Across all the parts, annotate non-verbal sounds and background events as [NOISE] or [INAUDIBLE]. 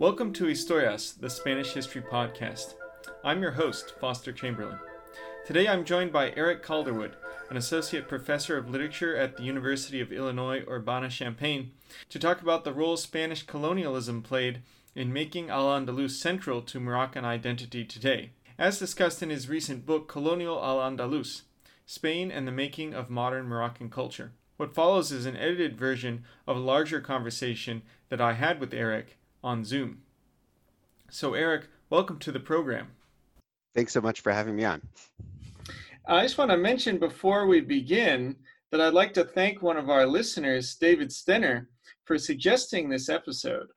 Welcome to Historias, the Spanish History Podcast. I'm your host, Foster Chamberlin. Today I'm joined by Eric Calderwood, an associate professor of literature at the University of Illinois Urbana Champaign, to talk about the role Spanish colonialism played in making Al Andalus central to Moroccan identity today, as discussed in his recent book Colonial Al Andalus Spain and the Making of Modern Moroccan Culture. What follows is an edited version of a larger conversation that I had with Eric on Zoom. So, Eric, welcome to the program. Thanks so much for having me on. I just want to mention before we begin that I'd like to thank one of our listeners, David Stenner, for suggesting this episode.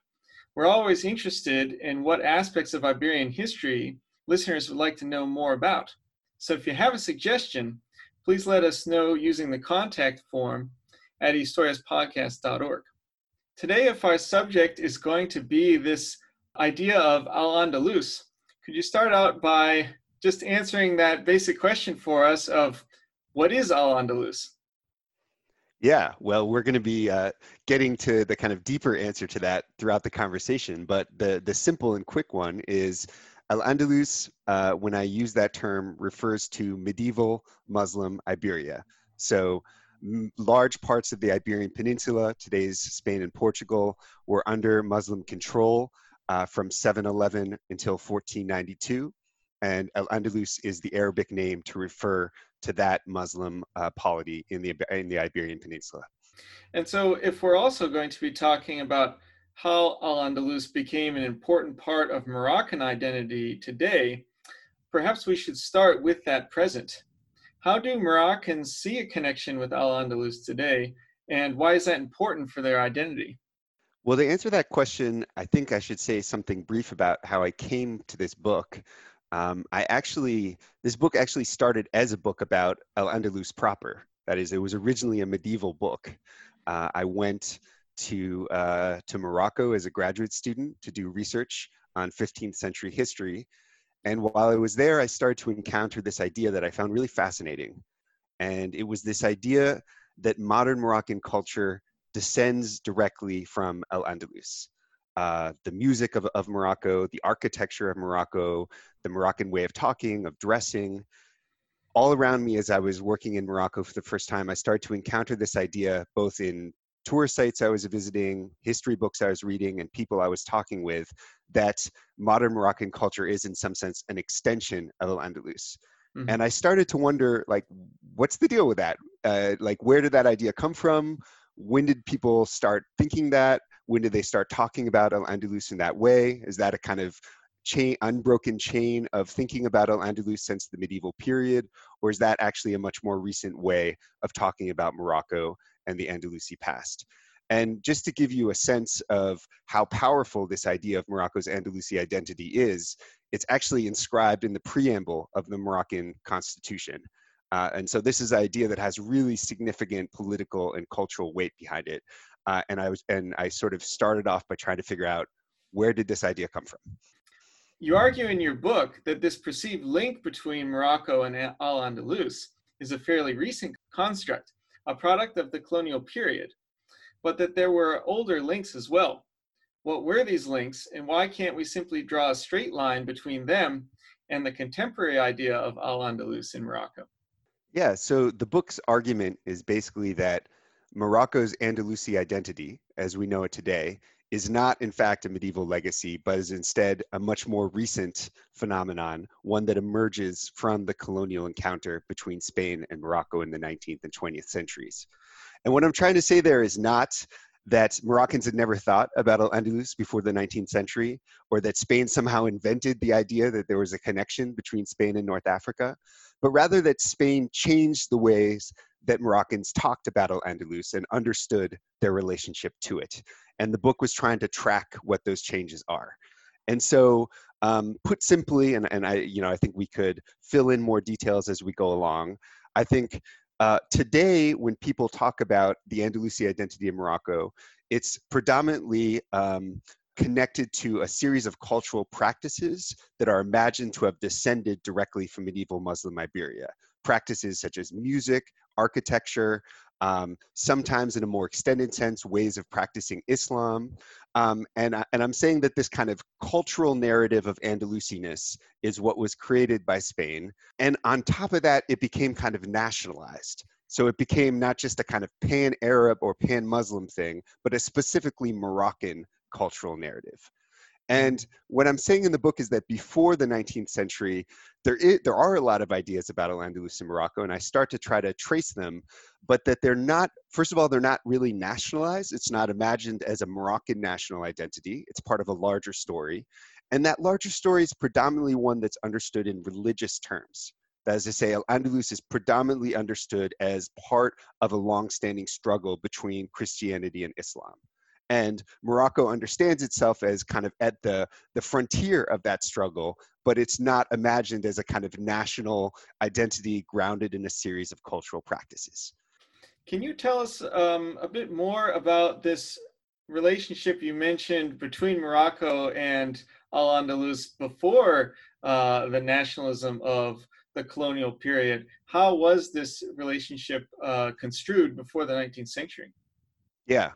We're always interested in what aspects of Iberian history listeners would like to know more about. So if you have a suggestion, please let us know using the contact form at historiaspodcast.org. Today, if our subject is going to be this idea of Al Andalus, could you start out by just answering that basic question for us of what is Al Andalus? Yeah, well, we're going to be uh, getting to the kind of deeper answer to that throughout the conversation. But the the simple and quick one is Al Andalus. Uh, when I use that term, refers to medieval Muslim Iberia. So large parts of the Iberian Peninsula, today's Spain and Portugal, were under Muslim control uh, from 711 until 1492. And Al Andalus is the Arabic name to refer to that Muslim uh, polity in the, in the Iberian Peninsula. And so, if we're also going to be talking about how Al Andalus became an important part of Moroccan identity today, perhaps we should start with that present. How do Moroccans see a connection with Al Andalus today, and why is that important for their identity? Well, to answer that question, I think I should say something brief about how I came to this book. Um, I actually, this book actually started as a book about Al Andalus proper. That is, it was originally a medieval book. Uh, I went to uh, to Morocco as a graduate student to do research on 15th century history, and while I was there, I started to encounter this idea that I found really fascinating. And it was this idea that modern Moroccan culture descends directly from Al Andalus. Uh, the music of, of Morocco, the architecture of Morocco, the Moroccan way of talking, of dressing. All around me, as I was working in Morocco for the first time, I started to encounter this idea both in tour sites I was visiting, history books I was reading, and people I was talking with that modern Moroccan culture is, in some sense, an extension of Al Andalus. Mm-hmm. And I started to wonder, like, what's the deal with that? Uh, like, where did that idea come from? When did people start thinking that? When did they start talking about Al Andalus in that way? Is that a kind of chain, unbroken chain of thinking about Al Andalus since the medieval period? Or is that actually a much more recent way of talking about Morocco and the Andalusi past. And just to give you a sense of how powerful this idea of Morocco's Andalusi identity is, it's actually inscribed in the preamble of the Moroccan constitution. Uh, and so this is an idea that has really significant political and cultural weight behind it. Uh, and I was, and I sort of started off by trying to figure out where did this idea come from. You argue in your book that this perceived link between Morocco and Al Andalus is a fairly recent construct a product of the colonial period, but that there were older links as well. What were these links, and why can't we simply draw a straight line between them and the contemporary idea of Al Andalus in Morocco? Yeah, so the book's argument is basically that Morocco's Andalusi identity, as we know it today, is not in fact a medieval legacy, but is instead a much more recent phenomenon, one that emerges from the colonial encounter between Spain and Morocco in the 19th and 20th centuries. And what I'm trying to say there is not that Moroccans had never thought about Al Andalus before the 19th century, or that Spain somehow invented the idea that there was a connection between Spain and North Africa, but rather that Spain changed the ways that Moroccans talked about Al Andalus and understood their relationship to it and the book was trying to track what those changes are. And so, um, put simply, and, and I, you know, I think we could fill in more details as we go along. I think uh, today, when people talk about the Andalusi identity in Morocco, it's predominantly um, connected to a series of cultural practices that are imagined to have descended directly from medieval Muslim Iberia. Practices such as music, architecture, um, sometimes in a more extended sense, ways of practicing Islam. Um, and, and I'm saying that this kind of cultural narrative of Andalusiness is what was created by Spain. And on top of that, it became kind of nationalized. So it became not just a kind of pan Arab or pan Muslim thing, but a specifically Moroccan cultural narrative. And what I'm saying in the book is that before the 19th century, there, is, there are a lot of ideas about Al-Andalus in Morocco, and I start to try to trace them, but that they're not, first of all, they're not really nationalized. It's not imagined as a Moroccan national identity. It's part of a larger story. And that larger story is predominantly one that's understood in religious terms. That is to say, Al-Andalus is predominantly understood as part of a long-standing struggle between Christianity and Islam and Morocco understands itself as kind of at the, the frontier of that struggle, but it's not imagined as a kind of national identity grounded in a series of cultural practices. Can you tell us um, a bit more about this relationship you mentioned between Morocco and Al Andalus before uh, the nationalism of the colonial period? How was this relationship uh, construed before the 19th century? Yeah.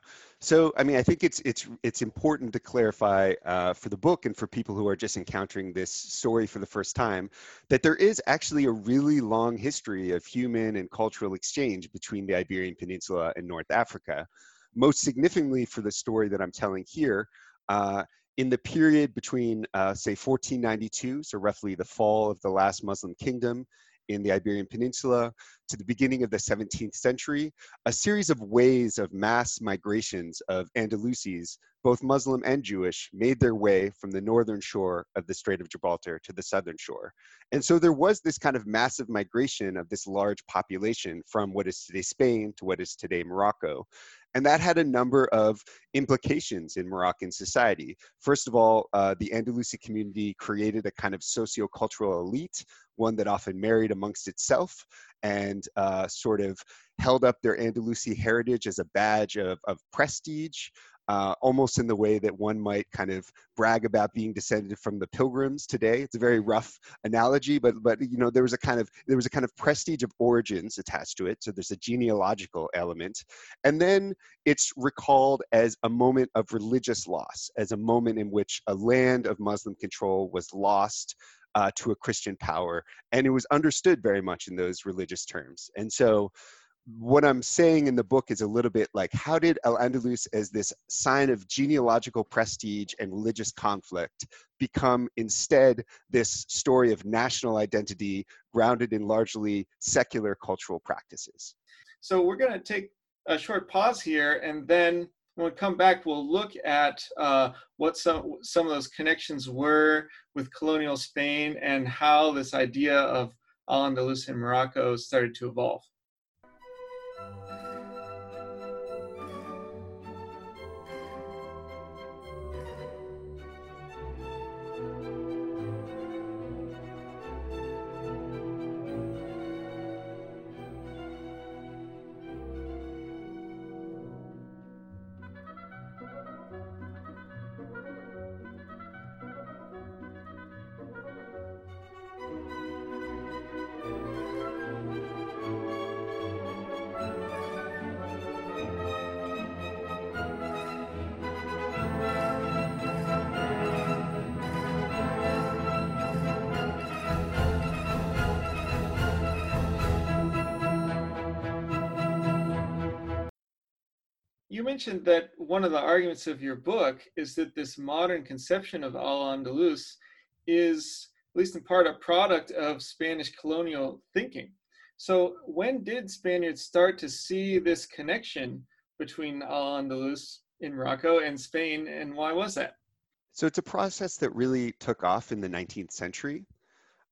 So, I mean, I think it's it's it's important to clarify uh, for the book and for people who are just encountering this story for the first time that there is actually a really long history of human and cultural exchange between the Iberian Peninsula and North Africa. Most significantly for the story that I'm telling here, uh, in the period between, uh, say, 1492, so roughly the fall of the last Muslim kingdom, in the Iberian Peninsula to the beginning of the 17th century, a series of waves of mass migrations of Andalusis, both Muslim and Jewish, made their way from the northern shore of the Strait of Gibraltar to the southern shore. And so there was this kind of massive migration of this large population from what is today Spain to what is today Morocco. And that had a number of implications in Moroccan society. First of all, uh, the Andalusi community created a kind of sociocultural elite, one that often married amongst itself and uh, sort of held up their Andalusi heritage as a badge of, of prestige uh, almost in the way that one might kind of brag about being descended from the pilgrims today. It's a very rough analogy, but but you know there was a kind of there was a kind of prestige of origins attached to it. So there's a genealogical element, and then it's recalled as a moment of religious loss, as a moment in which a land of Muslim control was lost. Uh, to a Christian power, and it was understood very much in those religious terms. And so, what I'm saying in the book is a little bit like how did Al Andalus, as this sign of genealogical prestige and religious conflict, become instead this story of national identity grounded in largely secular cultural practices? So we're going to take a short pause here, and then when we come back, we'll look at uh, what some some of those connections were with colonial Spain and how this idea of Al Andalus in Morocco started to evolve. Mentioned that one of the arguments of your book is that this modern conception of Al Andalus is, at least in part, a product of Spanish colonial thinking. So, when did Spaniards start to see this connection between Al Andalus in Morocco and Spain, and why was that? So, it's a process that really took off in the 19th century.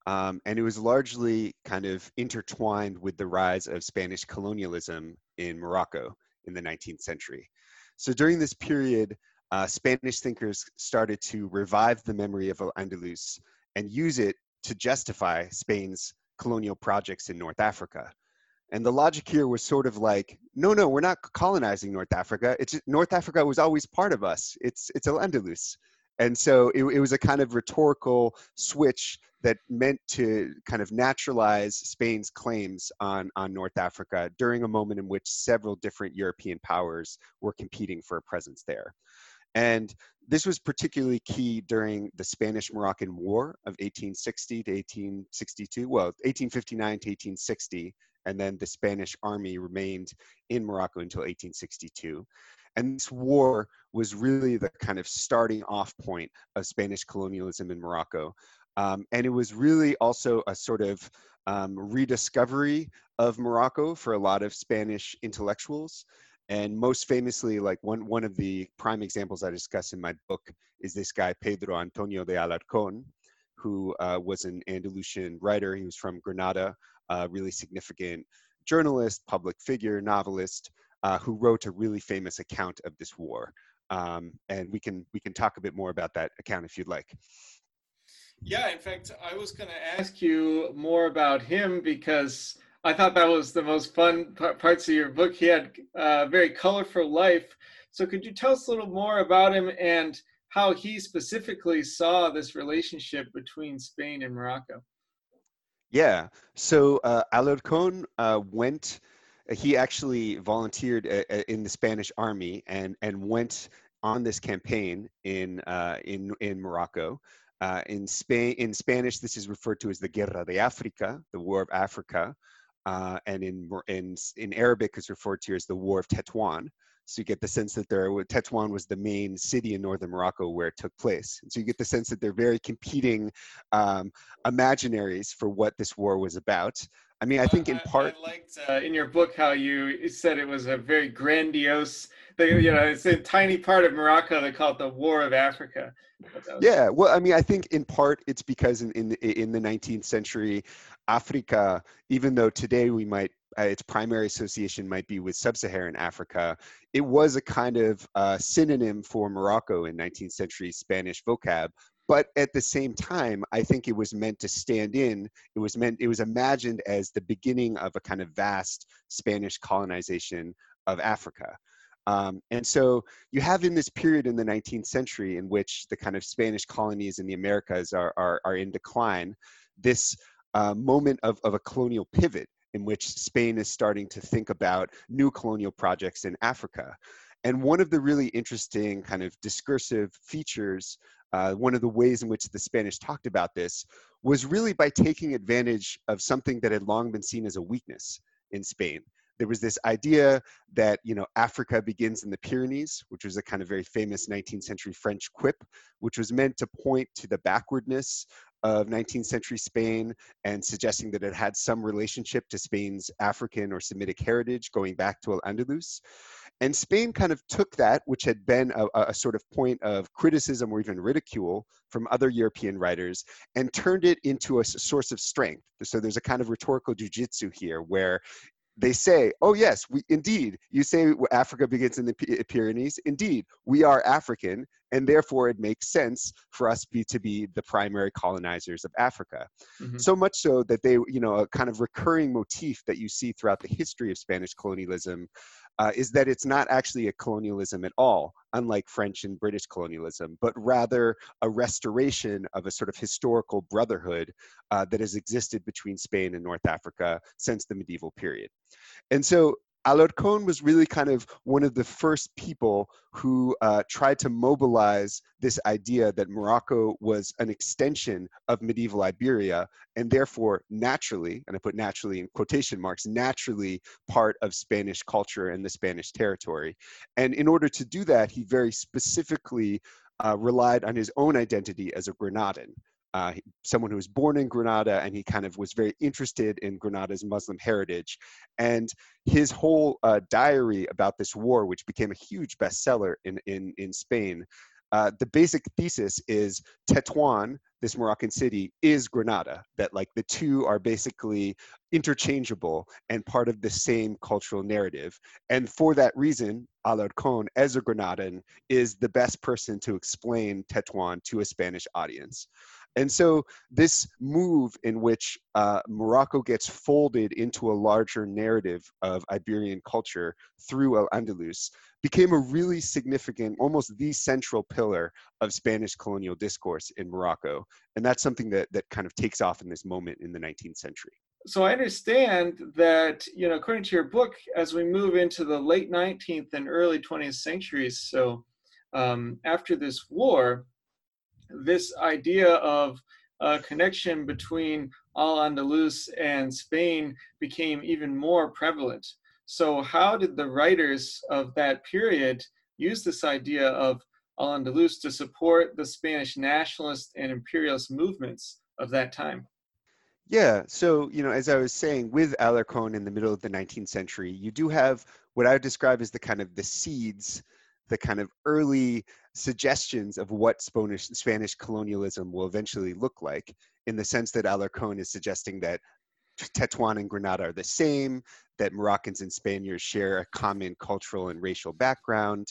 Um, and it was largely kind of intertwined with the rise of Spanish colonialism in Morocco in the 19th century. So during this period, uh, Spanish thinkers started to revive the memory of Al-Andalus and use it to justify Spain's colonial projects in North Africa. And the logic here was sort of like, no, no, we're not colonizing North Africa. It's North Africa was always part of us. It's it's Al-Andalus. And so it, it was a kind of rhetorical switch that meant to kind of naturalize Spain's claims on, on North Africa during a moment in which several different European powers were competing for a presence there. And this was particularly key during the Spanish Moroccan War of 1860 to 1862, well, 1859 to 1860, and then the Spanish army remained in Morocco until 1862. And this war was really the kind of starting off point of Spanish colonialism in Morocco. Um, and it was really also a sort of um, rediscovery of Morocco for a lot of Spanish intellectuals. And most famously, like one, one of the prime examples I discuss in my book is this guy, Pedro Antonio de Alarcón, who uh, was an Andalusian writer. He was from Granada, a really significant journalist, public figure, novelist, uh, who wrote a really famous account of this war. Um, and we can we can talk a bit more about that account if you'd like. Yeah, in fact, I was going to ask you more about him because I thought that was the most fun parts of your book. He had a very colorful life. So, could you tell us a little more about him and how he specifically saw this relationship between Spain and Morocco? Yeah. So, uh, Alarcón uh, went he actually volunteered uh, uh, in the Spanish army and and went on this campaign in uh, in in Morocco. Uh, in Spain, in Spanish, this is referred to as the Guerra de Africa, the War of Africa, uh, and in in in Arabic, is referred to as the War of Tetuan. So you get the sense that there, Tetuan was the main city in northern Morocco where it took place. And so you get the sense that they're very competing um, imaginaries for what this war was about. I mean, I think in part. I, I liked uh, in your book how you said it was a very grandiose. They, you know, it's a tiny part of Morocco. They call it the War of Africa. Yeah, well, I mean, I think in part it's because in in, in the 19th century, Africa, even though today we might uh, its primary association might be with sub-Saharan Africa, it was a kind of uh, synonym for Morocco in 19th century Spanish vocab but at the same time i think it was meant to stand in. It was meant it was imagined as the beginning of a kind of vast spanish colonization of africa. Um, and so you have in this period in the 19th century in which the kind of spanish colonies in the americas are, are, are in decline this uh, moment of, of a colonial pivot in which spain is starting to think about new colonial projects in africa. And one of the really interesting kind of discursive features uh, one of the ways in which the Spanish talked about this was really by taking advantage of something that had long been seen as a weakness in Spain. There was this idea that you know Africa begins in the Pyrenees, which was a kind of very famous 19th century French quip, which was meant to point to the backwardness of 19th century Spain and suggesting that it had some relationship to Spain's African or Semitic heritage going back to Al Andalus. And Spain kind of took that, which had been a, a, sort of point of criticism or even ridicule from other European writers, and turned it into a source of strength. So there's a kind of rhetorical jujitsu here where they say, oh, yes, we indeed, you say Africa begins in the Pyrenees. Indeed, we are African, and therefore it makes sense for us be, to be the primary colonizers of Africa. Mm-hmm. So much so that they, you know, a kind of recurring motif that you see throughout the history of Spanish colonialism uh, is that it's not actually a colonialism at all, unlike French and British colonialism, but rather a restoration of a sort of historical brotherhood uh, that has existed between Spain and North Africa since the medieval period. And so Alarcón was really kind of one of the first people who uh, tried to mobilize this idea that Morocco was an extension of medieval Iberia and therefore naturally, and I put naturally in quotation marks, naturally part of Spanish culture and the Spanish territory. And in order to do that, he very specifically uh, relied on his own identity as a Granadan uh, someone who was born in Granada, and he kind of was very interested in Granada's Muslim heritage. And his whole uh, diary about this war, which became a huge bestseller in, in, in Spain, uh, the basic thesis is Tetuan, this Moroccan city, is Granada. That like the two are basically interchangeable and part of the same cultural narrative. And for that reason, Alarcón, as a Granadan, is the best person to explain Tetuan to a Spanish audience. And so this move in which uh, Morocco gets folded into a larger narrative of Iberian culture through Al-Andalus became a really significant, almost the central pillar of Spanish colonial discourse in Morocco. And that's something that, that kind of takes off in this moment in the 19th century. So I understand that, you know, according to your book, as we move into the late 19th and early 20th centuries, so um, after this war, this idea of a connection between Al-Andalus and Spain became even more prevalent. So how did the writers of that period use this idea of Al-Andalus to support the Spanish nationalist and imperialist movements of that time? Yeah, so you know, as I was saying, with Alarcon in the middle of the 19th century, you do have what I would describe as the kind of the seeds the kind of early suggestions of what Spanish, Spanish colonialism will eventually look like, in the sense that Alarcon is suggesting that Tetuan and Granada are the same, that Moroccans and Spaniards share a common cultural and racial background.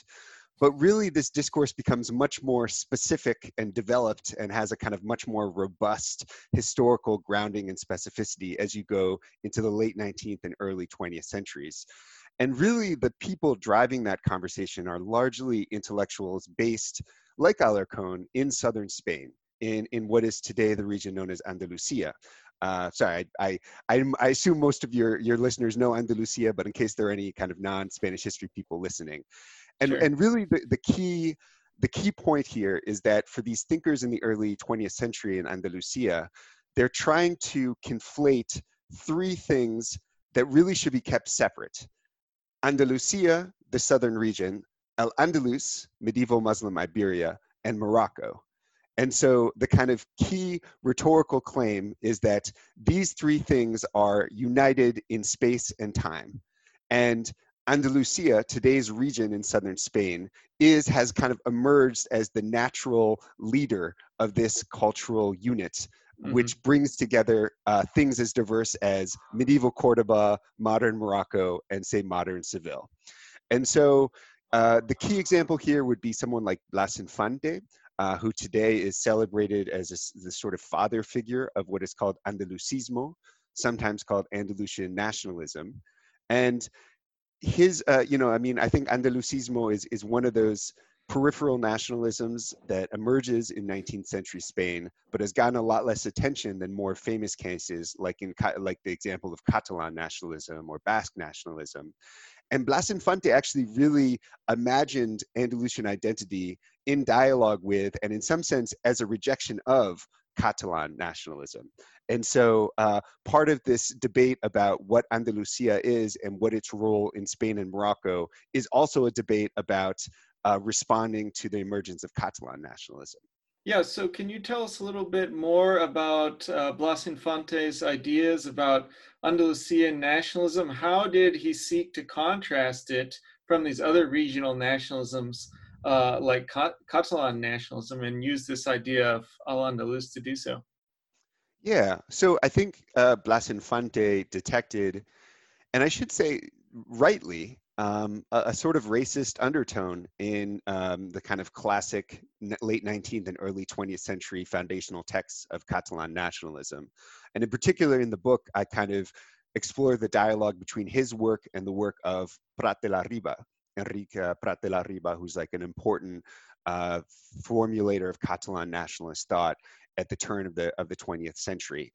But really, this discourse becomes much more specific and developed and has a kind of much more robust historical grounding and specificity as you go into the late 19th and early 20th centuries. And really, the people driving that conversation are largely intellectuals based, like Alarcon, in southern Spain, in, in what is today the region known as Andalusia. Uh, sorry, I, I, I, assume most of your, your listeners know Andalusia, but in case there are any kind of non-Spanish history people listening. And, sure. and really the, the key the key point here is that for these thinkers in the early 20th century in Andalusia, they're trying to conflate three things that really should be kept separate. Andalusia, the southern region, Al-Andalus, medieval Muslim Iberia, and Morocco. And so the kind of key rhetorical claim is that these three things are united in space and time. And Andalusia, today's region in southern Spain, is has kind of emerged as the natural leader of this cultural unit mm-hmm. which brings together uh, things as diverse as medieval Cordoba, modern Morocco, and say modern Seville. And so uh, the key example here would be someone like Blas Infante, uh, who today is celebrated as a, the sort of father figure of what is called Andalusismo, sometimes called Andalusian nationalism. And his, uh, you know, I mean, I think Andalusismo is, is one of those peripheral nationalisms that emerges in 19th century Spain, but has gotten a lot less attention than more famous cases, like in like the example of Catalan nationalism or Basque nationalism. And Blas Infante actually really imagined Andalusian identity in dialogue with, and in some sense, as a rejection of Catalan nationalism. And so uh, part of this debate about what Andalusia is and what its role in Spain and Morocco is also a debate about uh, responding to the emergence of Catalan nationalism. Yeah, so can you tell us a little bit more about uh, Blas Infante's ideas about Andalusian nationalism? How did he seek to contrast it from these other regional nationalisms uh, like Catalan nationalism and use this idea of Al-Andalus to do so? Yeah, so I think uh, Blas Infante detected, and I should say rightly, um, a, a, sort of racist undertone in um, the kind of classic late 19th and early 20th century foundational texts of Catalan nationalism. And in particular, in the book, I kind of explore the dialogue between his work and the work of Prat de la Riba, Enrique Prat de la Riba, who's like an important uh, formulator of Catalan nationalist thought at the turn of the of the 20th century.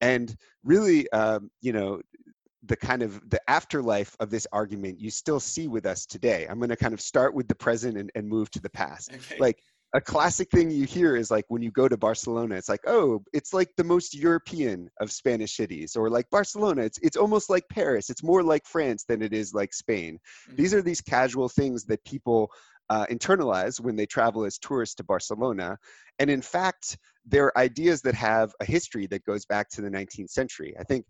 And really, um, you know, the kind of the afterlife of this argument you still see with us today. I'm going to kind of start with the present and, and move to the past. Okay. Like a classic thing you hear is like when you go to Barcelona, it's like, oh, it's like the most European of Spanish cities, or like Barcelona, it's it's almost like Paris. It's more like France than it is like Spain. Mm-hmm. These are these casual things that people uh, internalize when they travel as tourists to Barcelona. And in fact, they're ideas that have a history that goes back to the 19th century. I think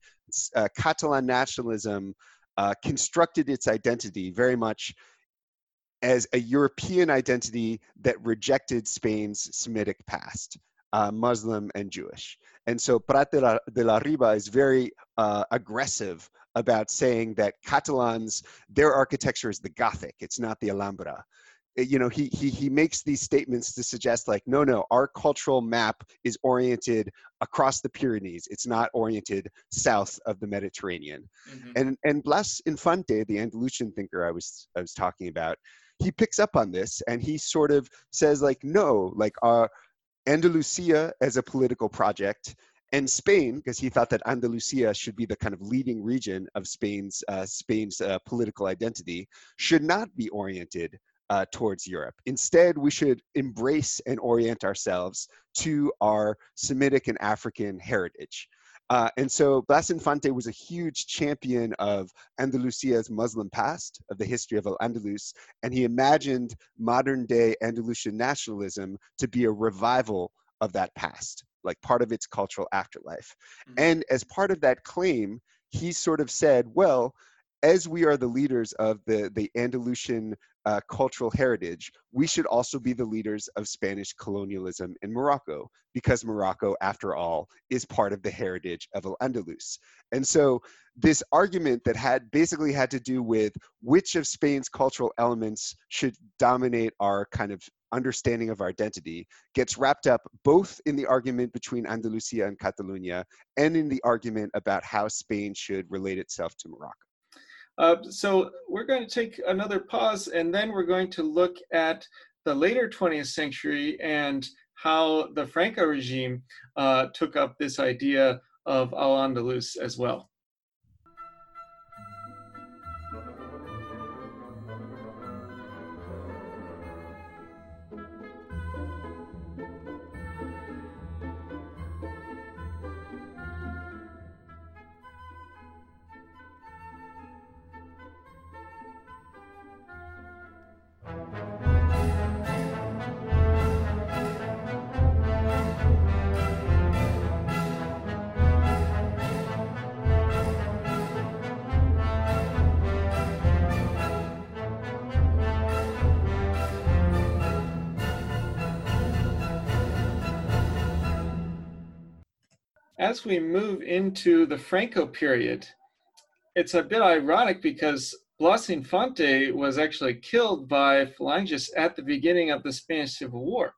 uh, Catalan nationalism uh, constructed its identity very much as a European identity that rejected Spain's Semitic past, uh, Muslim and Jewish. And so Prat de la, de la Riba is very uh, aggressive about saying that Catalans, their architecture is the Gothic, it's not the Alhambra you know he, he he makes these statements to suggest like no no our cultural map is oriented across the pyrenees it's not oriented south of the mediterranean mm-hmm. and and blas infante the andalusian thinker i was i was talking about he picks up on this and he sort of says like no like our andalusia as a political project and Spain, because he thought that Andalusia should be the kind of leading region of Spain's uh, Spain's uh, political identity, should not be oriented uh, towards Europe. Instead, we should embrace and orient ourselves to our Semitic and African heritage. Uh, and so Blas Infante was a huge champion of Andalusia's Muslim past, of the history of Al-Andalus, and he imagined modern day Andalusian nationalism to be a revival of that past like part of its cultural afterlife. Mm-hmm. And as part of that claim, he sort of said, well, as we are the leaders of the, the Andalusian uh, cultural heritage, we should also be the leaders of Spanish colonialism in Morocco, because Morocco, after all, is part of the heritage of Al Andalus. And so, this argument that had basically had to do with which of Spain's cultural elements should dominate our kind of understanding of our identity gets wrapped up both in the argument between Andalusia and Catalonia and in the argument about how Spain should relate itself to Morocco. Uh, so we're going to take another pause and then we're going to look at the later 20th century and how the Franco regime uh, took up this idea of Al-Andalus as well. As we move into the Franco period, it's a bit ironic because Blas Infante was actually killed by Phalangists at the beginning of the Spanish Civil War.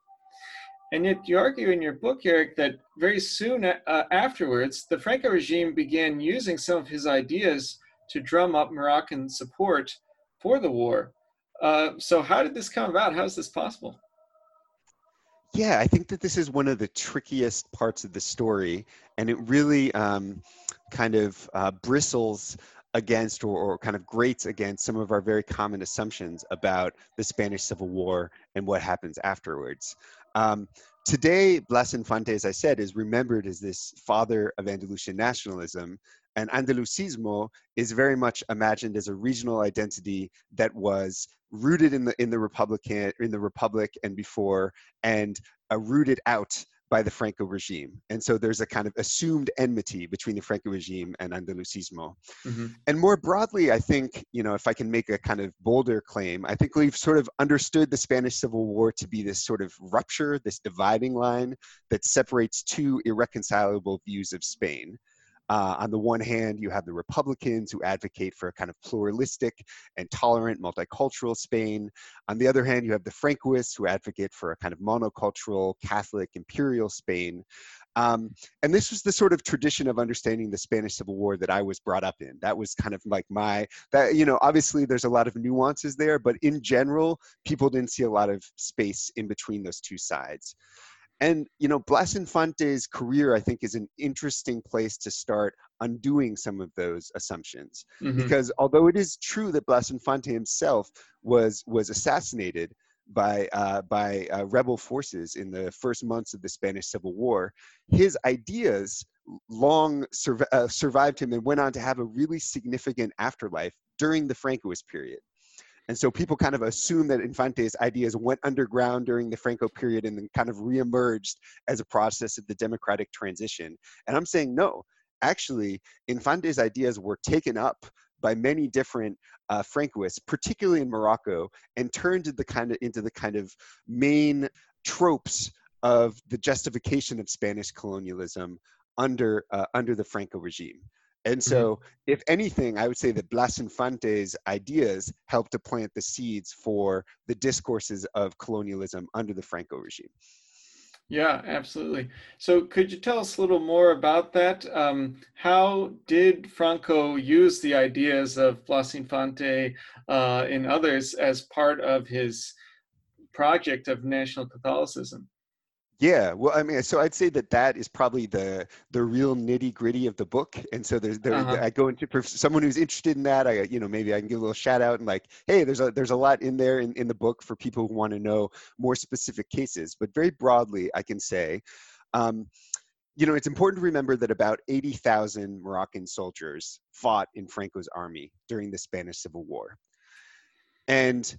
And yet, you argue in your book, Eric, that very soon uh, afterwards, the Franco regime began using some of his ideas to drum up Moroccan support for the war. Uh, so, how did this come about? How is this possible? Yeah, I think that this is one of the trickiest parts of the story, and it really um, kind of uh, bristles against or, or, kind of grates against some of our very common assumptions about the Spanish Civil War and what happens afterwards. Um, today, Blas Infante, as I said, is remembered as this father of Andalusian nationalism, and Andalusismo is very much imagined as a regional identity that was rooted in the in the Republican in the Republic and before, and uh, rooted out by the Franco regime. And so there's a kind of assumed enmity between the Franco regime and Andalusismo. Mm-hmm. And more broadly, I think, you know, if I can make a kind of bolder claim, I think we've sort of understood the Spanish Civil War to be this sort of rupture, this dividing line that separates two irreconcilable views of Spain. Uh, on the one hand, you have the Republicans who advocate for a kind of pluralistic and tolerant multicultural Spain. On the other hand, you have the Francoists who advocate for a kind of monocultural Catholic imperial Spain. Um, and this was the sort of tradition of understanding the Spanish Civil War that I was brought up in. That was kind of like my, that, you know, obviously there's a lot of nuances there, but in general, people didn't see a lot of space in between those two sides. And you know, Blas Infante's career, I think, is an interesting place to start undoing some of those assumptions. Mm-hmm. Because although it is true that Blas Infante himself was was assassinated by uh, by uh, rebel forces in the first months of the Spanish Civil War, his ideas long sur- uh, survived him and went on to have a really significant afterlife during the Francoist period. And so people kind of assume that Infante's ideas went underground during the Franco period and then kind of reemerged as a process of the democratic transition. And I'm saying no. Actually, Infante's ideas were taken up by many different uh, Francoists, particularly in Morocco, and turned into the kind of into the kind of main tropes of the justification of Spanish colonialism under uh, under the Franco regime. And so, mm-hmm. if anything, I would say that Blas Infante's ideas helped to plant the seeds for the discourses of colonialism under the Franco regime. Yeah, absolutely. So, could you tell us a little more about that? Um, how did Franco use the ideas of Blas Infante uh, and others as part of his project of national Catholicism? Yeah, well, I mean, so I'd say that that is probably the the real nitty gritty of the book, and so there's there uh-huh. I go into for someone who's interested in that. I you know maybe I can give a little shout out and like, hey, there's a there's a lot in there in, in the book for people who want to know more specific cases. But very broadly, I can say, um, you know, it's important to remember that about eighty thousand Moroccan soldiers fought in Franco's army during the Spanish Civil War, and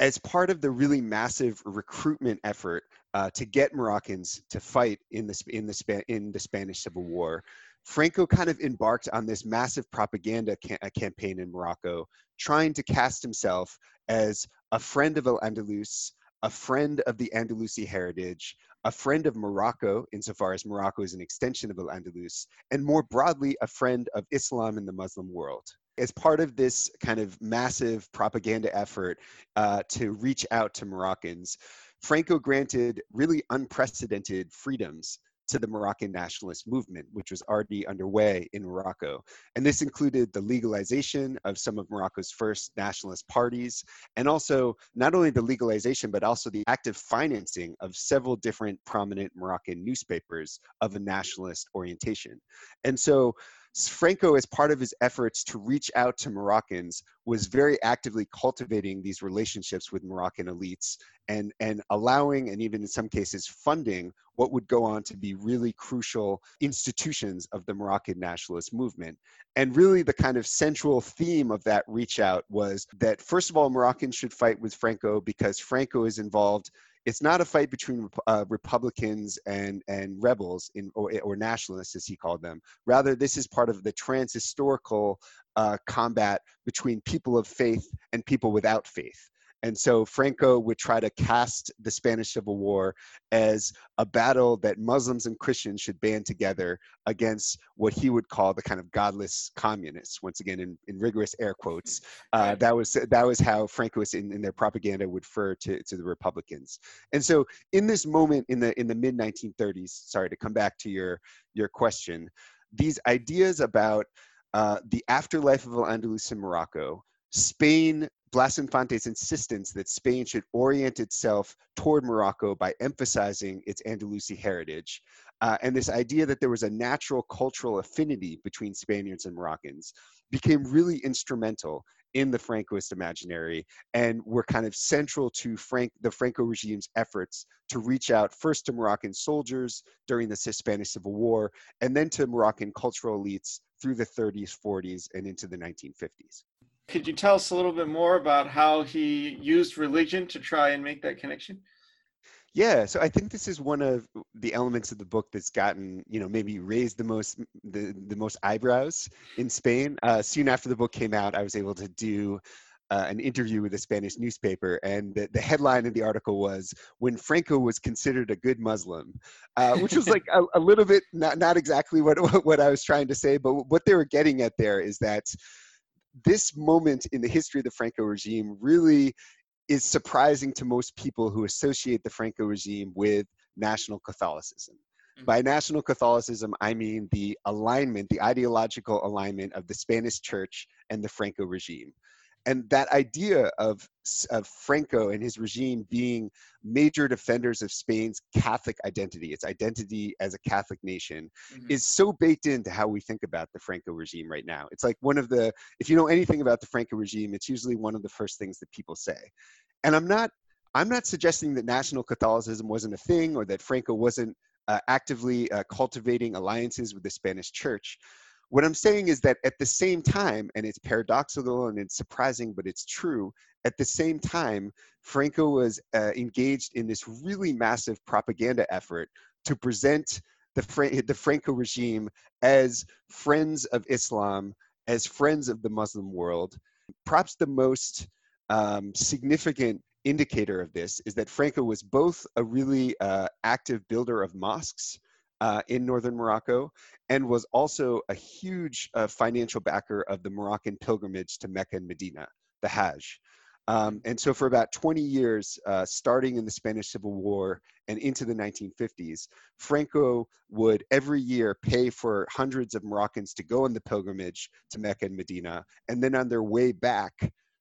as part of the really massive recruitment effort uh, to get Moroccans to fight in the in the in the Spanish Civil War, Franco kind of embarked on this massive propaganda ca- uh, campaign in Morocco, trying to cast himself as a friend of Al Andalus, a friend of the Andalusi heritage, a friend of Morocco, insofar as Morocco is an extension of Al Andalus, and more broadly, a friend of Islam in the Muslim world. As part of this kind of massive propaganda effort uh, to reach out to Moroccans, Franco granted really unprecedented freedoms to the Moroccan nationalist movement, which was already underway in Morocco. And this included the legalization of some of Morocco's first nationalist parties, and also not only the legalization, but also the active financing of several different prominent Moroccan newspapers of a nationalist orientation. And so Franco, as part of his efforts to reach out to Moroccans, was very actively cultivating these relationships with Moroccan elites and, and allowing, and even in some cases, funding what would go on to be really crucial institutions of the Moroccan nationalist movement. And really, the kind of central theme of that reach out was that, first of all, Moroccans should fight with Franco because Franco is involved it's not a fight between uh, Republicans and and rebels in or, or, nationalists as he called them. Rather, this is part of the transhistorical uh, combat between people of faith and people without faith. And so Franco would try to cast the Spanish Civil War as a battle that Muslims and Christians should band together against what he would call the kind of godless communists. Once again, in, in rigorous air quotes, [LAUGHS] uh, that was that was how Franco in, in their propaganda would refer to, to the Republicans. And so, in this moment in the in the mid 1930s, sorry to come back to your your question, these ideas about uh, the afterlife of Al-Andalus in Morocco, Spain Blas Infante's insistence that Spain should orient itself toward Morocco by emphasizing its Andalusi heritage, uh, and this idea that there was a natural cultural affinity between Spaniards and Moroccans became really instrumental in the Francoist imaginary and were kind of central to Frank, the Franco regime's efforts to reach out first to Moroccan soldiers during the Spanish Civil War and then to Moroccan cultural elites through the 30s, 40s, and into the 1950s. Could you tell us a little bit more about how he used religion to try and make that connection? Yeah, so I think this is one of the elements of the book that's gotten, you know, maybe raised the most the, the most eyebrows in Spain. Uh, soon after the book came out, I was able to do uh, an interview with a Spanish newspaper, and the, the, headline of the article was "When Franco was considered a good Muslim," uh, which was like [LAUGHS] a, a, little bit not not exactly what what I was trying to say, but what they were getting at there is that this moment in the history of the Franco regime really is surprising to most people who associate the Franco regime with national Catholicism. Mm-hmm. By national Catholicism, I mean the alignment, the ideological alignment of the Spanish church and the Franco regime and that idea of, of Franco and his regime being major defenders of Spain's Catholic identity, its identity as a Catholic nation, mm-hmm. is so baked into how we think about the Franco regime right now. It's like one of the, if you know anything about the Franco regime, it's usually one of the first things that people say. And I'm not, I'm not suggesting that national Catholicism wasn't a thing or that Franco wasn't uh, actively uh, cultivating alliances with the Spanish church. What I'm saying is that at the same time, and it's paradoxical and it's surprising, but it's true, at the same time, Franco was uh, engaged in this really massive propaganda effort to present the, Fra- the Franco regime as friends of Islam, as friends of the Muslim world. Perhaps the most um, significant indicator of this is that Franco was both a really uh, active builder of mosques uh, in northern Morocco and was also a huge uh, financial backer of the Moroccan pilgrimage to Mecca and Medina, the Hajj. Um, and so, for about 20 years, uh, starting in the Spanish Civil War and into the 1950s, Franco would every year pay for hundreds of Moroccans to go on the pilgrimage to Mecca and Medina. And then on their way back,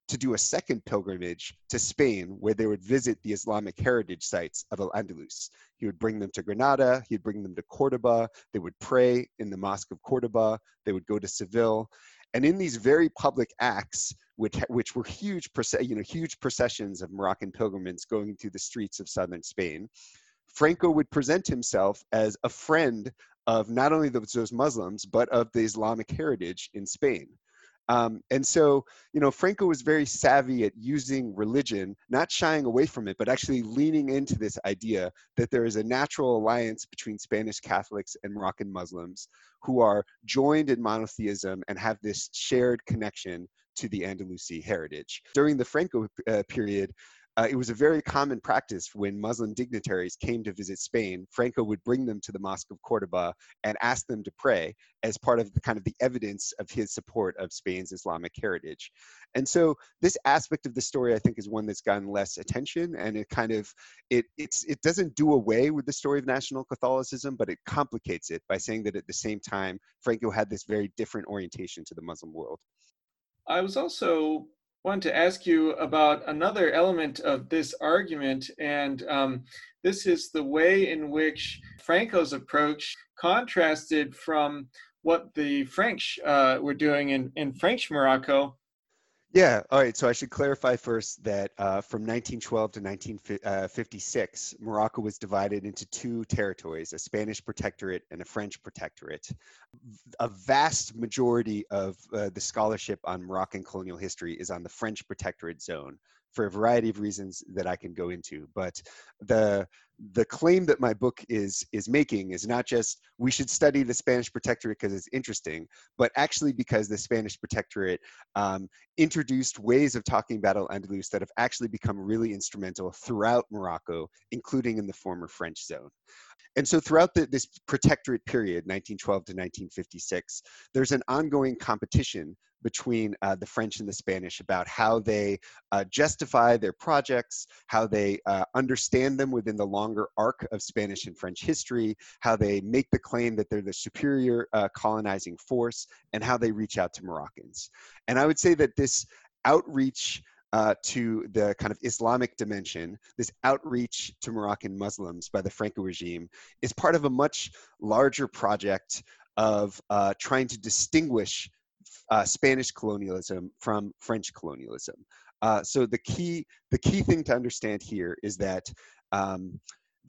to do a second pilgrimage to Spain, where they would visit the Islamic heritage sites of Al Andalus. He would bring them to Granada, he'd bring them to Cordoba, they would pray in the Mosque of Cordoba, they would go to Seville. And in these very public acts, which, which were huge, you know, huge processions of Moroccan pilgrims going through the streets of southern Spain, Franco would present himself as a friend of not only those Muslims, but of the Islamic heritage in Spain. Um, and so, you know, Franco was very savvy at using religion, not shying away from it, but actually leaning into this idea that there is a natural alliance between Spanish Catholics and Moroccan Muslims who are joined in monotheism and have this shared connection to the Andalusi heritage. During the Franco uh, period, uh, it was a very common practice when Muslim dignitaries came to visit Spain. Franco would bring them to the Mosque of Cordoba and ask them to pray as part of the kind of the evidence of his support of Spain's Islamic heritage. And so this aspect of the story, I think, is one that's gotten less attention, and it kind of it it's it doesn't do away with the story of national Catholicism, but it complicates it by saying that at the same time, Franco had this very different orientation to the Muslim world. I was also want to ask you about another element of this argument, and um, this is the way in which Franco's approach contrasted from what the French uh, were doing in, in French Morocco yeah. All right. So I should clarify first that uh, from 1912 to 1956, uh, Morocco was divided into two territories, a Spanish protectorate and a French protectorate. A vast majority of uh, the scholarship on Moroccan colonial history is on the French protectorate zone, for a variety of reasons that I can go into. But the the claim that my book is is making is not just we should study the Spanish Protectorate because it's interesting, but actually because the Spanish Protectorate um, introduced ways of talking about Al Andalus that have actually become really instrumental throughout Morocco, including in the former French zone. And so throughout the, this protectorate period, 1912 to 1956, there's an ongoing competition between uh, the French and the Spanish about how they uh, justify their projects, how they uh, understand them within the longer arc of Spanish and French history, how they make the claim that they're the superior uh, colonizing force, and how they reach out to Moroccans. And I would say that this outreach uh, to the kind of Islamic dimension, this outreach to Moroccan Muslims by the Franco regime, is part of a much larger project of uh, trying to distinguish uh, Spanish colonialism from French colonialism. Uh, so the key the key thing to understand here is that um,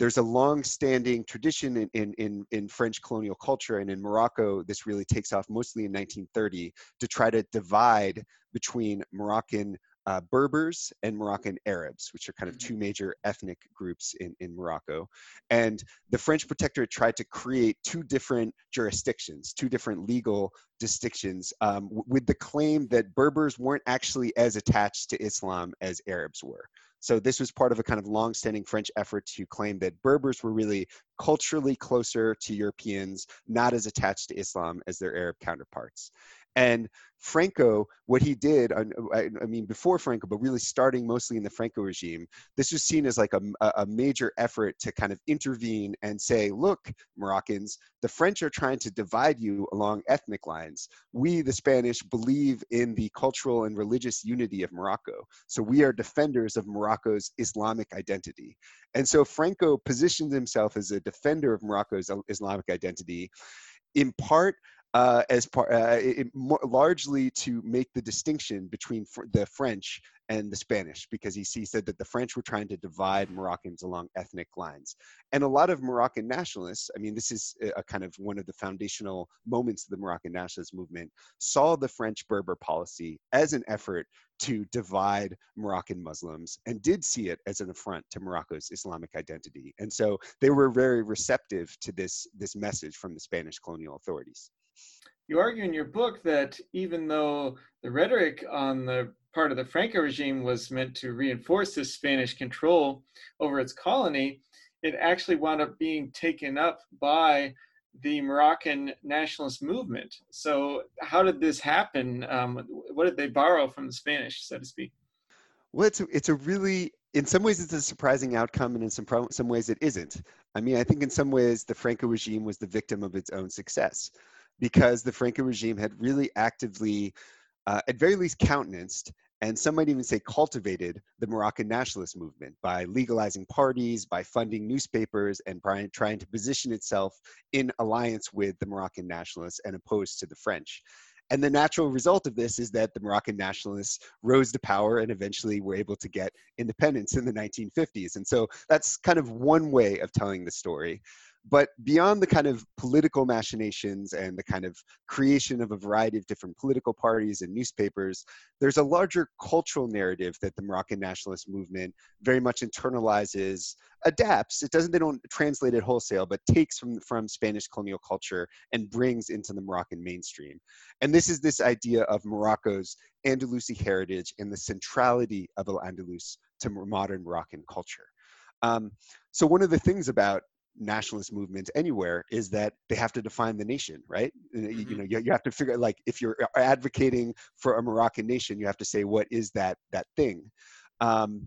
there's a long-standing tradition in, in, in, in, French colonial culture, and in Morocco, this really takes off mostly in 1930 to try to divide between Moroccan uh, Berbers and Moroccan Arabs, which are kind of mm-hmm. two major ethnic groups in, in Morocco. And the French protectorate tried to create two different jurisdictions, two different legal distinctions, um, with the claim that Berbers weren't actually as attached to Islam as Arabs were. So this was part of a kind of long-standing French effort to claim that Berbers were really culturally closer to Europeans, not as attached to Islam as their Arab counterparts. And Franco, what he did, uh, uh, I, mean, before Franco, but really starting mostly in the Franco regime, this was seen as like a, a major effort to kind of intervene and say, look, Moroccans, the French are trying to divide you along ethnic lines. We, the Spanish, believe in the cultural and religious unity of Morocco. So we are defenders of Morocco's Islamic identity. And so Franco positioned himself as a defender of Morocco's Islamic identity in part uh, as part uh, it, more, largely to make the distinction between fr- the French and the Spanish because he, he said that the French were trying to divide Moroccans along ethnic lines. And a lot of Moroccan nationalists, I mean, this is a, a kind of one of the foundational moments of the Moroccan nationalist movement, saw the French Berber policy as an effort to divide Moroccan Muslims and did see it as an affront to Morocco's Islamic identity. And so they were very receptive to this, this message from the Spanish colonial authorities you argue in your book that even though the rhetoric on the part of the Franco regime was meant to reinforce this Spanish control over its colony, it actually wound up being taken up by the Moroccan nationalist movement. So, how did this happen? Um, what did they borrow from the Spanish, so to speak? Well, it's a, it's a really, in some ways, it's a surprising outcome, and in some some ways, it isn't. I mean, I think in some ways, the Franco regime was the victim of its own success, because the Franco regime had really actively, uh, at very least, countenanced and some might even say cultivated the Moroccan nationalist movement by legalizing parties, by funding newspapers, and by trying to position itself in alliance with the Moroccan nationalists and opposed to the French. And the natural result of this is that the Moroccan nationalists rose to power and eventually were able to get independence in the 1950s. And so that's kind of one way of telling the story. But beyond the kind of political machinations and the kind of creation of a variety of different political parties and newspapers, there's a larger cultural narrative that the Moroccan nationalist movement very much internalizes, adapts. It doesn't, they don't translate it wholesale, but takes from, from Spanish colonial culture and brings into the Moroccan mainstream. And this is this idea of Morocco's Andalusi heritage and the centrality of Al Andalus to modern Moroccan culture. Um, so one of the things about nationalist movements anywhere is that they have to define the nation right? Mm-hmm. you, know you, you have to figure like if you're advocating for a moroccan nation you have to say what is that that thing? Um,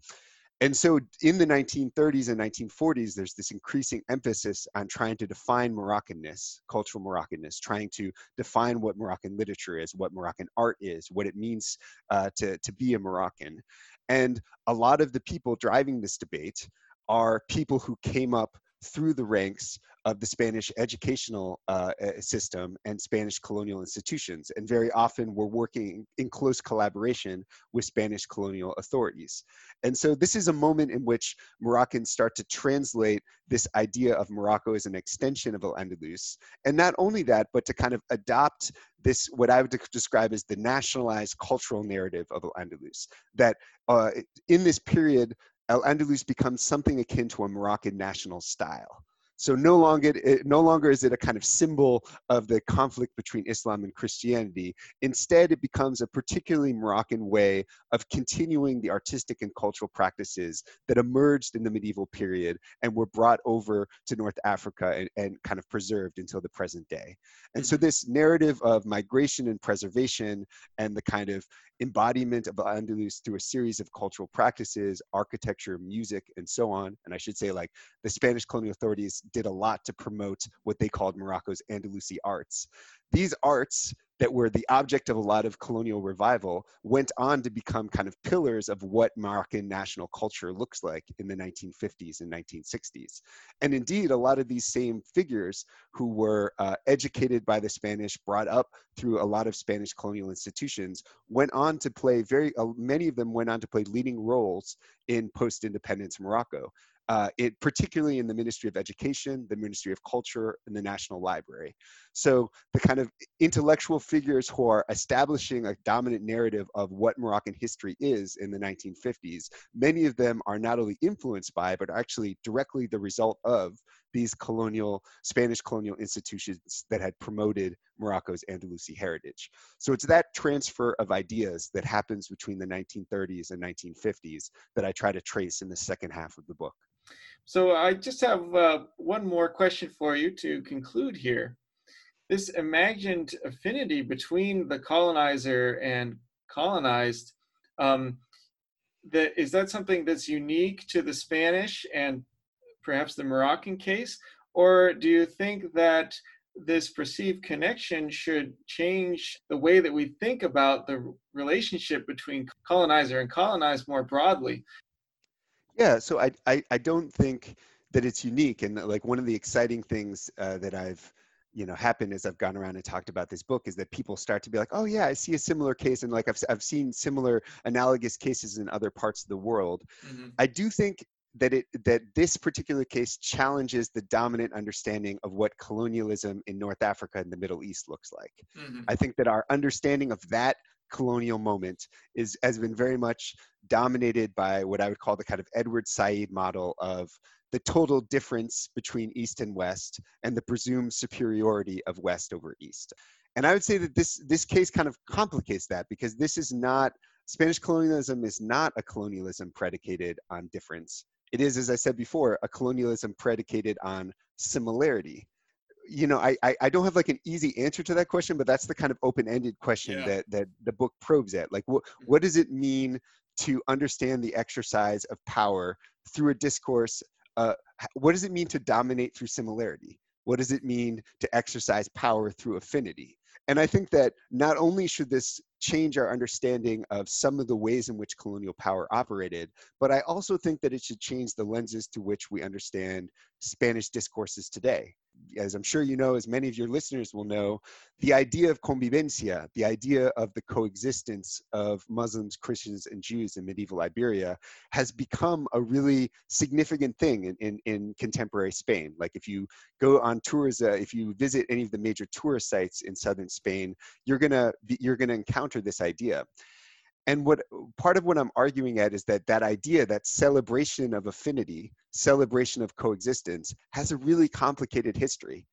and so in the 1930s and 1940s there's this increasing emphasis on trying to define moroccanness cultural moroccanness trying to define what moroccan literature is what moroccan art is what it means uh, to, to be a moroccan. And a lot of the people driving this debate are people who came up through the ranks of the Spanish educational uh, system and Spanish colonial institutions, and very often were working in close collaboration with Spanish colonial authorities. And so this is a moment in which Moroccans start to translate this idea of Morocco as an extension of Al-Andalus, and not only that, but to kind of adopt this, what I would describe as the nationalized cultural narrative of Al-Andalus, that uh, in this period, Al-Andalus becomes something akin to a Moroccan national style. So no longer, it, no longer is it a kind of symbol of the conflict between Islam and Christianity. Instead, it becomes a particularly Moroccan way of continuing the artistic and cultural practices that emerged in the medieval period and were brought over to North Africa and, and kind of preserved until the present day. And so mm-hmm. this narrative of migration and preservation and the kind of embodiment of Andalus through a series of cultural practices, architecture, music, and so on. And I should say, like, the Spanish colonial authorities did a lot to promote what they called Morocco's Andalusi arts. These arts that were the object of a lot of colonial revival went on to become kind of pillars of what Moroccan national culture looks like in the 1950s and 1960s. And indeed, a lot of these same figures who were uh, educated by the Spanish, brought up through a lot of Spanish colonial institutions, went on to play very, uh, many of them went on to play leading roles in post independence Morocco uh, it, particularly in the Ministry of Education, the Ministry of Culture, and the National Library. So the kind of intellectual figures who are establishing a dominant narrative of what Moroccan history is in the 1950s, many of them are not only influenced by, but actually directly the result of these colonial, Spanish colonial institutions that had promoted Morocco's Andalusi heritage. So it's that transfer of ideas that happens between the 1930s and 1950s that I try to trace in the second half of the book. So I just have uh, one more question for you to conclude here. This imagined affinity between the colonizer and colonized, um, that, is that something that's unique to the Spanish and perhaps the Moroccan case? Or do you think that this perceived connection should change the way that we think about the relationship between colonizer and colonized more broadly? Yeah, so I, I, I don't think that it's unique. And like one of the exciting things uh, that I've, you know, happened as I've gone around and talked about this book is that people start to be like, oh yeah, I see a similar case. And like I've, I've seen similar analogous cases in other parts of the world. Mm-hmm. I do think that it that this particular case challenges the dominant understanding of what colonialism in North Africa and the Middle East looks like. Mm-hmm. I think that our understanding of that colonial moment is has been very much dominated by what I would call the kind of Edward Said model of the total difference between East and West and the presumed superiority of West over East. And I would say that this this case kind of complicates that because this is not Spanish colonialism is not a colonialism predicated on difference. it is, as I said before, a colonialism predicated on similarity. You know, I, I, I don't have like an easy answer to that question, but that's the kind of open-ended question Yeah. that that the book probes at. Like, what what does it mean to understand the exercise of power through a discourse? Uh, what does it mean to dominate through similarity? What does it mean to exercise power through affinity? And I think that not only should this change our understanding of some of the ways in which colonial power operated, but I also think that it should change the lenses to which we understand Spanish discourses today. As I'm sure you know, as many of your listeners will know, the idea of convivencia, the idea of the coexistence of Muslims, Christians, and Jews in medieval Iberia has become a really significant thing in, in, in contemporary Spain. Like if you go on tours, uh, if you visit any of the major tourist sites in southern Spain, you're gonna you're gonna encounter this idea. And what part of what I'm arguing at is that that idea, that celebration of affinity, celebration of coexistence, has a really complicated history.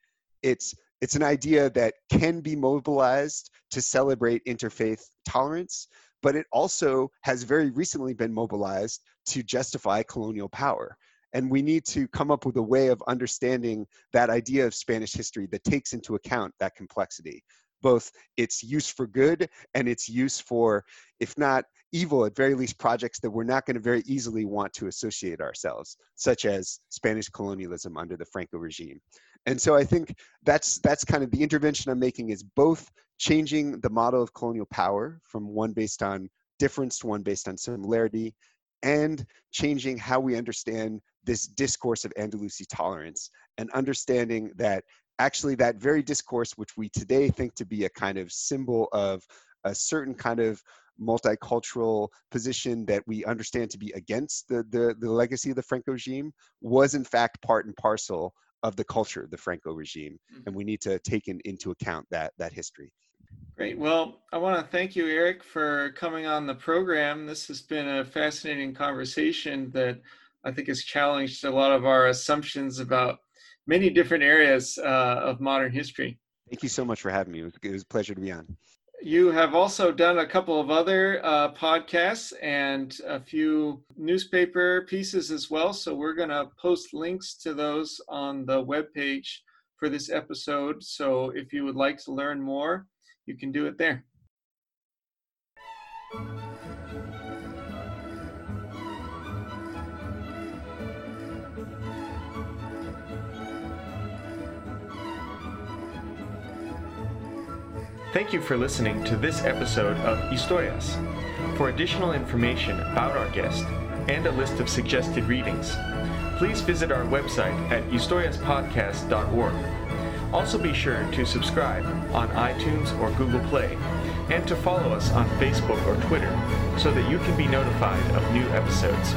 It's it's an idea that can be mobilized to celebrate interfaith tolerance, but it also has very recently been mobilized to justify colonial power. And we need to come up with a way of understanding that idea of Spanish history that takes into account that complexity, both its use for good and its use for, if not evil, at very least projects that we're not going to very easily want to associate ourselves, such as Spanish colonialism under the Franco regime. And so I think that's that's kind of the intervention I'm making is both changing the model of colonial power from one based on difference to one based on similarity, and changing how we understand this discourse of Andalusi tolerance and understanding that actually that very discourse, which we today think to be a kind of symbol of a certain kind of multicultural position that we understand to be against the, the, the legacy of the Franco regime, was in fact part and parcel of the culture of the Franco regime. Mm-hmm. And we need to take in, into account that, that history. Great. Well, I want to thank you, Eric, for coming on the program. This has been a fascinating conversation that I think has challenged a lot of our assumptions about many different areas uh, of modern history. Thank you so much for having me. It was, a pleasure to be on. You have also done a couple of other uh, podcasts and a few newspaper pieces as well. So we're going to post links to those on the webpage for this episode. So if you would like to learn more, you can do it there. Thank you for listening to this episode of Historias. For additional information about our guest and a list of suggested readings, please visit our website at historiaspodcast.org. Also be sure to subscribe on iTunes or Google Play and to follow us on Facebook or Twitter so that you can be notified of new episodes.